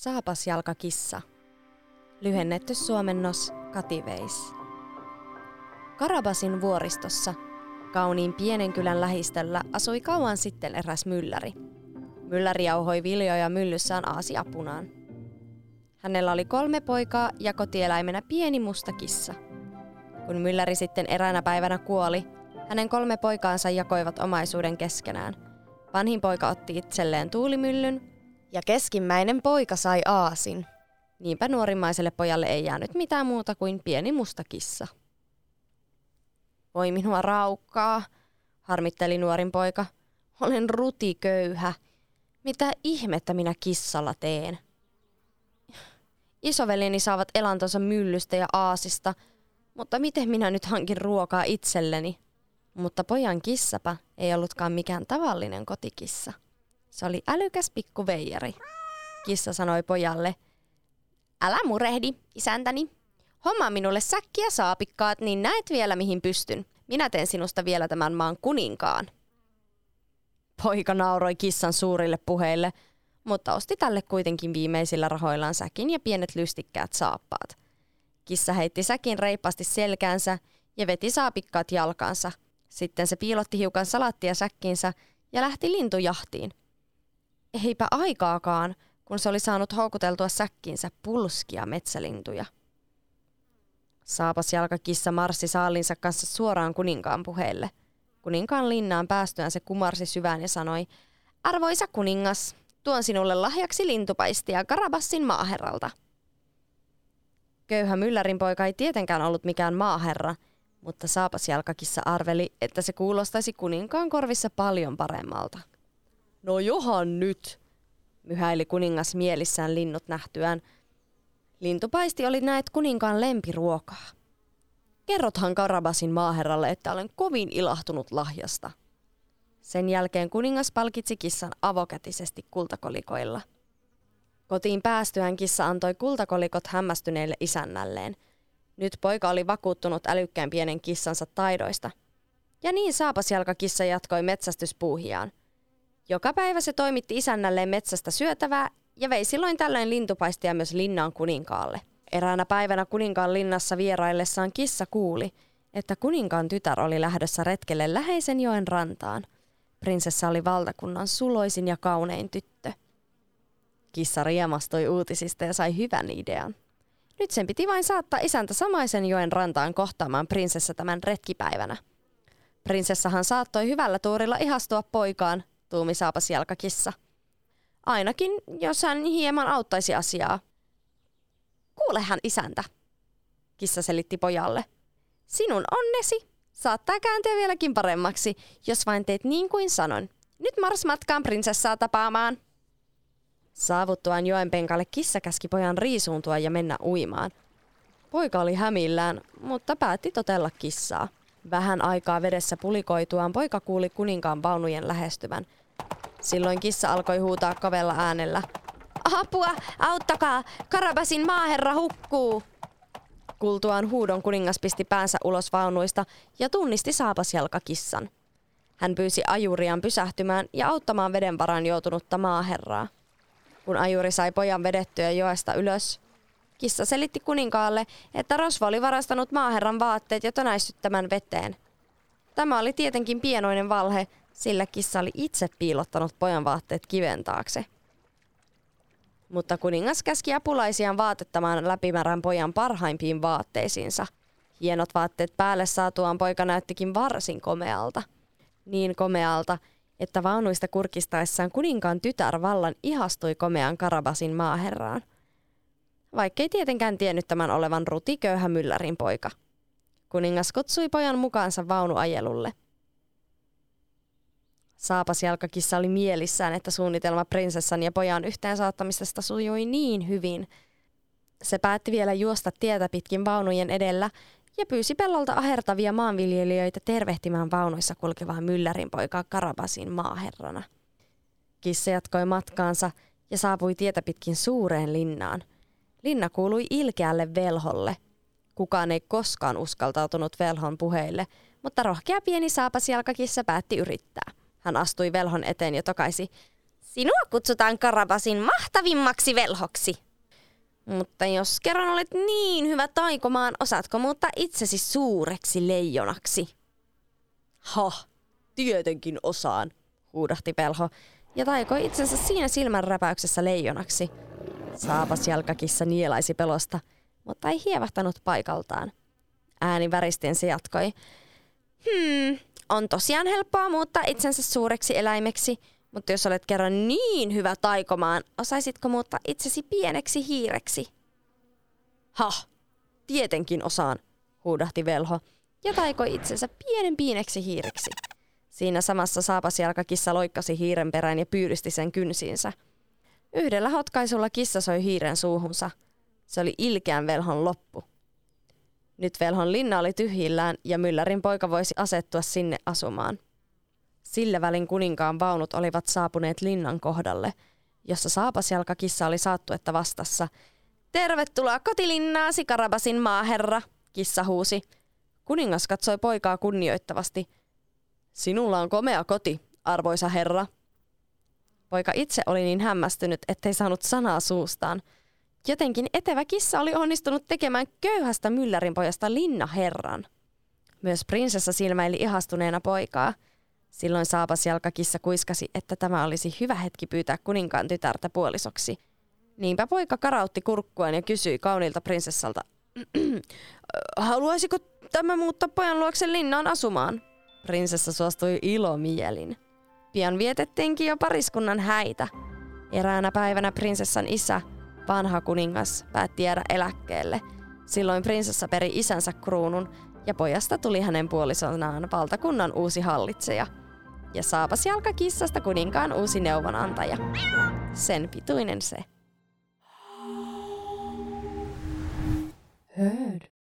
Saapasjalkakissa. Lyhennetty suomennos Kativeis. Karabasin vuoristossa, kauniin pienen kylän lähistöllä, asui kauan sitten eräs mylläri. Mylläri jauhoi viljoja myllyssään aasiapunaan. Hänellä oli kolme poikaa ja kotieläimenä pieni musta kissa. Kun mylläri sitten eräänä päivänä kuoli, hänen kolme poikaansa jakoivat omaisuuden keskenään. Vanhin poika otti itselleen tuulimyllyn ja keskimmäinen poika sai aasin. Niinpä nuorimmaiselle pojalle ei jäänyt mitään muuta kuin pieni musta kissa. Voi minua raukkaa, harmitteli nuorin poika. Olen rutiköyhä. Mitä ihmettä minä kissalla teen? Isoveljeni saavat elantonsa myllystä ja aasista, mutta miten minä nyt hankin ruokaa itselleni? Mutta pojan kissapä ei ollutkaan mikään tavallinen kotikissa. Se oli älykäs pikku veijari. Kissa sanoi pojalle, Älä murehdi, isäntäni. Homma minulle säkkiä saapikkaat, niin näet vielä mihin pystyn. Minä teen sinusta vielä tämän maan kuninkaan. Poika nauroi kissan suurille puheille, mutta osti tälle kuitenkin viimeisillä rahoillaan säkin ja pienet lystikkäät saappaat. Kissa heitti säkin reippaasti selkäänsä ja veti saapikkaat jalkansa. Sitten se piilotti hiukan salattia säkkinsä ja lähti lintujahtiin. Eipä aikaakaan, kun se oli saanut houkuteltua säkkiinsä pulskia metsälintuja. Saapas jalkakissa marssi saalinsa kanssa suoraan kuninkaan puheelle. Kuninkaan linnaan päästyään se kumarsi syvään ja sanoi, Arvoisa kuningas, tuon sinulle lahjaksi lintupaistia Karabassin maaherralta. Köyhä myllärin poika ei tietenkään ollut mikään maaherra, mutta saapas jalkakissa arveli, että se kuulostaisi kuninkaan korvissa paljon paremmalta. No johan nyt, myhäili kuningas mielissään linnut nähtyään. Lintupaisti oli näet kuninkaan lempiruokaa. Kerrothan Karabasin maaherralle, että olen kovin ilahtunut lahjasta. Sen jälkeen kuningas palkitsi kissan avokätisesti kultakolikoilla. Kotiin päästyään kissa antoi kultakolikot hämmästyneille isännälleen. Nyt poika oli vakuuttunut älykkään pienen kissansa taidoista. Ja niin saapasjalkakissa jatkoi metsästyspuuhiaan. Joka päivä se toimitti isännälleen metsästä syötävää ja vei silloin tällöin lintupaistia myös linnaan kuninkaalle. Eräänä päivänä kuninkaan linnassa vieraillessaan kissa kuuli, että kuninkaan tytär oli lähdössä retkelle läheisen joen rantaan. Prinsessa oli valtakunnan suloisin ja kaunein tyttö. Kissa riemastoi uutisista ja sai hyvän idean. Nyt sen piti vain saattaa isäntä samaisen joen rantaan kohtaamaan prinsessa tämän retkipäivänä. Prinsessahan saattoi hyvällä tuurilla ihastua poikaan, tuumi saapas jalkakissa. Ainakin, jos hän hieman auttaisi asiaa. Kuulehan isäntä, kissa selitti pojalle. Sinun onnesi saattaa kääntyä vieläkin paremmaksi, jos vain teet niin kuin sanon. Nyt mars matkaan prinsessaa tapaamaan. Saavuttuaan joen penkalle kissa käski pojan riisuuntua ja mennä uimaan. Poika oli hämillään, mutta päätti totella kissaa. Vähän aikaa vedessä pulikoituaan poika kuuli kuninkaan vaunujen lähestyvän – Silloin kissa alkoi huutaa kovella äänellä. Apua, auttakaa, Karabasin maaherra hukkuu! Kultuaan huudon kuningas pisti päänsä ulos vaunuista ja tunnisti saapasjalkakissan. Hän pyysi ajurian pysähtymään ja auttamaan veden varaan joutunutta maaherraa. Kun ajuri sai pojan vedettyä joesta ylös, kissa selitti kuninkaalle, että Rosvo oli varastanut maaherran vaatteet ja tönäissyt tämän veteen. Tämä oli tietenkin pienoinen valhe, sillä kissa oli itse piilottanut pojan vaatteet kiven taakse. Mutta kuningas käski apulaisiaan vaatettamaan läpimärän pojan parhaimpiin vaatteisiinsa. Hienot vaatteet päälle saatuaan poika näyttikin varsin komealta. Niin komealta, että vaunuista kurkistaessaan kuninkaan tytär vallan ihastui komean Karabasin maaherraan. Vaikkei tietenkään tiennyt tämän olevan rutiköyhä myllärin poika. Kuningas kutsui pojan mukaansa vaunuajelulle – Saapasjalkakissa oli mielissään, että suunnitelma prinsessan ja pojan yhteensaattamisesta sujui niin hyvin. Se päätti vielä juosta tietä pitkin vaunujen edellä ja pyysi pellolta ahertavia maanviljelijöitä tervehtimään vaunuissa kulkevaa myllärin poikaa Karabasin maaherrana. Kissa jatkoi matkaansa ja saapui tietä pitkin suureen linnaan. Linna kuului ilkeälle velholle. Kukaan ei koskaan uskaltautunut velhon puheille, mutta rohkea pieni saapasjalkakissa päätti yrittää. Hän astui velhon eteen ja tokaisi, Sinua kutsutaan Karabasin mahtavimmaksi velhoksi. Mutta jos kerran olet niin hyvä taikomaan, osaatko muuttaa itsesi suureksi leijonaksi? Ha, tietenkin osaan, huudahti velho ja taikoi itsensä siinä silmänräpäyksessä leijonaksi. Saapas jalkakissa nielaisi pelosta, mutta ei hievahtanut paikaltaan. Ääni väristin se jatkoi. Hmm, on tosiaan helppoa muuttaa itsensä suureksi eläimeksi, mutta jos olet kerran niin hyvä taikomaan, osaisitko muuttaa itsesi pieneksi hiireksi? Ha, tietenkin osaan, huudahti velho ja taikoi itsensä pienen pieneksi hiireksi. Siinä samassa saapasjalkakissa loikkasi hiiren perään ja pyydisti sen kynsiinsä. Yhdellä hotkaisulla kissa soi hiiren suuhunsa. Se oli ilkeän velhon loppu. Nyt velhon linna oli tyhjillään ja myllärin poika voisi asettua sinne asumaan. Sillä välin kuninkaan vaunut olivat saapuneet linnan kohdalle, jossa saapasjalkakissa oli saattuetta vastassa. Tervetuloa kotilinnaasi, Karabasin maaherra, kissa huusi. Kuningas katsoi poikaa kunnioittavasti. Sinulla on komea koti, arvoisa herra. Poika itse oli niin hämmästynyt, ettei saanut sanaa suustaan. Jotenkin etevä kissa oli onnistunut tekemään köyhästä myllärin pojasta linnaherran. Myös prinsessa silmäili ihastuneena poikaa – Silloin saapas jalkakissa kuiskasi, että tämä olisi hyvä hetki pyytää kuninkaan tytärtä puolisoksi. Niinpä poika karautti kurkkuaan ja kysyi kauniilta prinsessalta, haluaisiko tämä muuttaa pojan luokse linnaan asumaan? Prinsessa suostui ilomielin. Pian vietettiinkin jo pariskunnan häitä. Eräänä päivänä prinsessan isä, vanha kuningas päätti jäädä eläkkeelle. Silloin prinsessa peri isänsä kruunun ja pojasta tuli hänen puolisonaan valtakunnan uusi hallitseja. Ja saapas jalka kissasta kuninkaan uusi neuvonantaja. Sen pituinen se. Heard.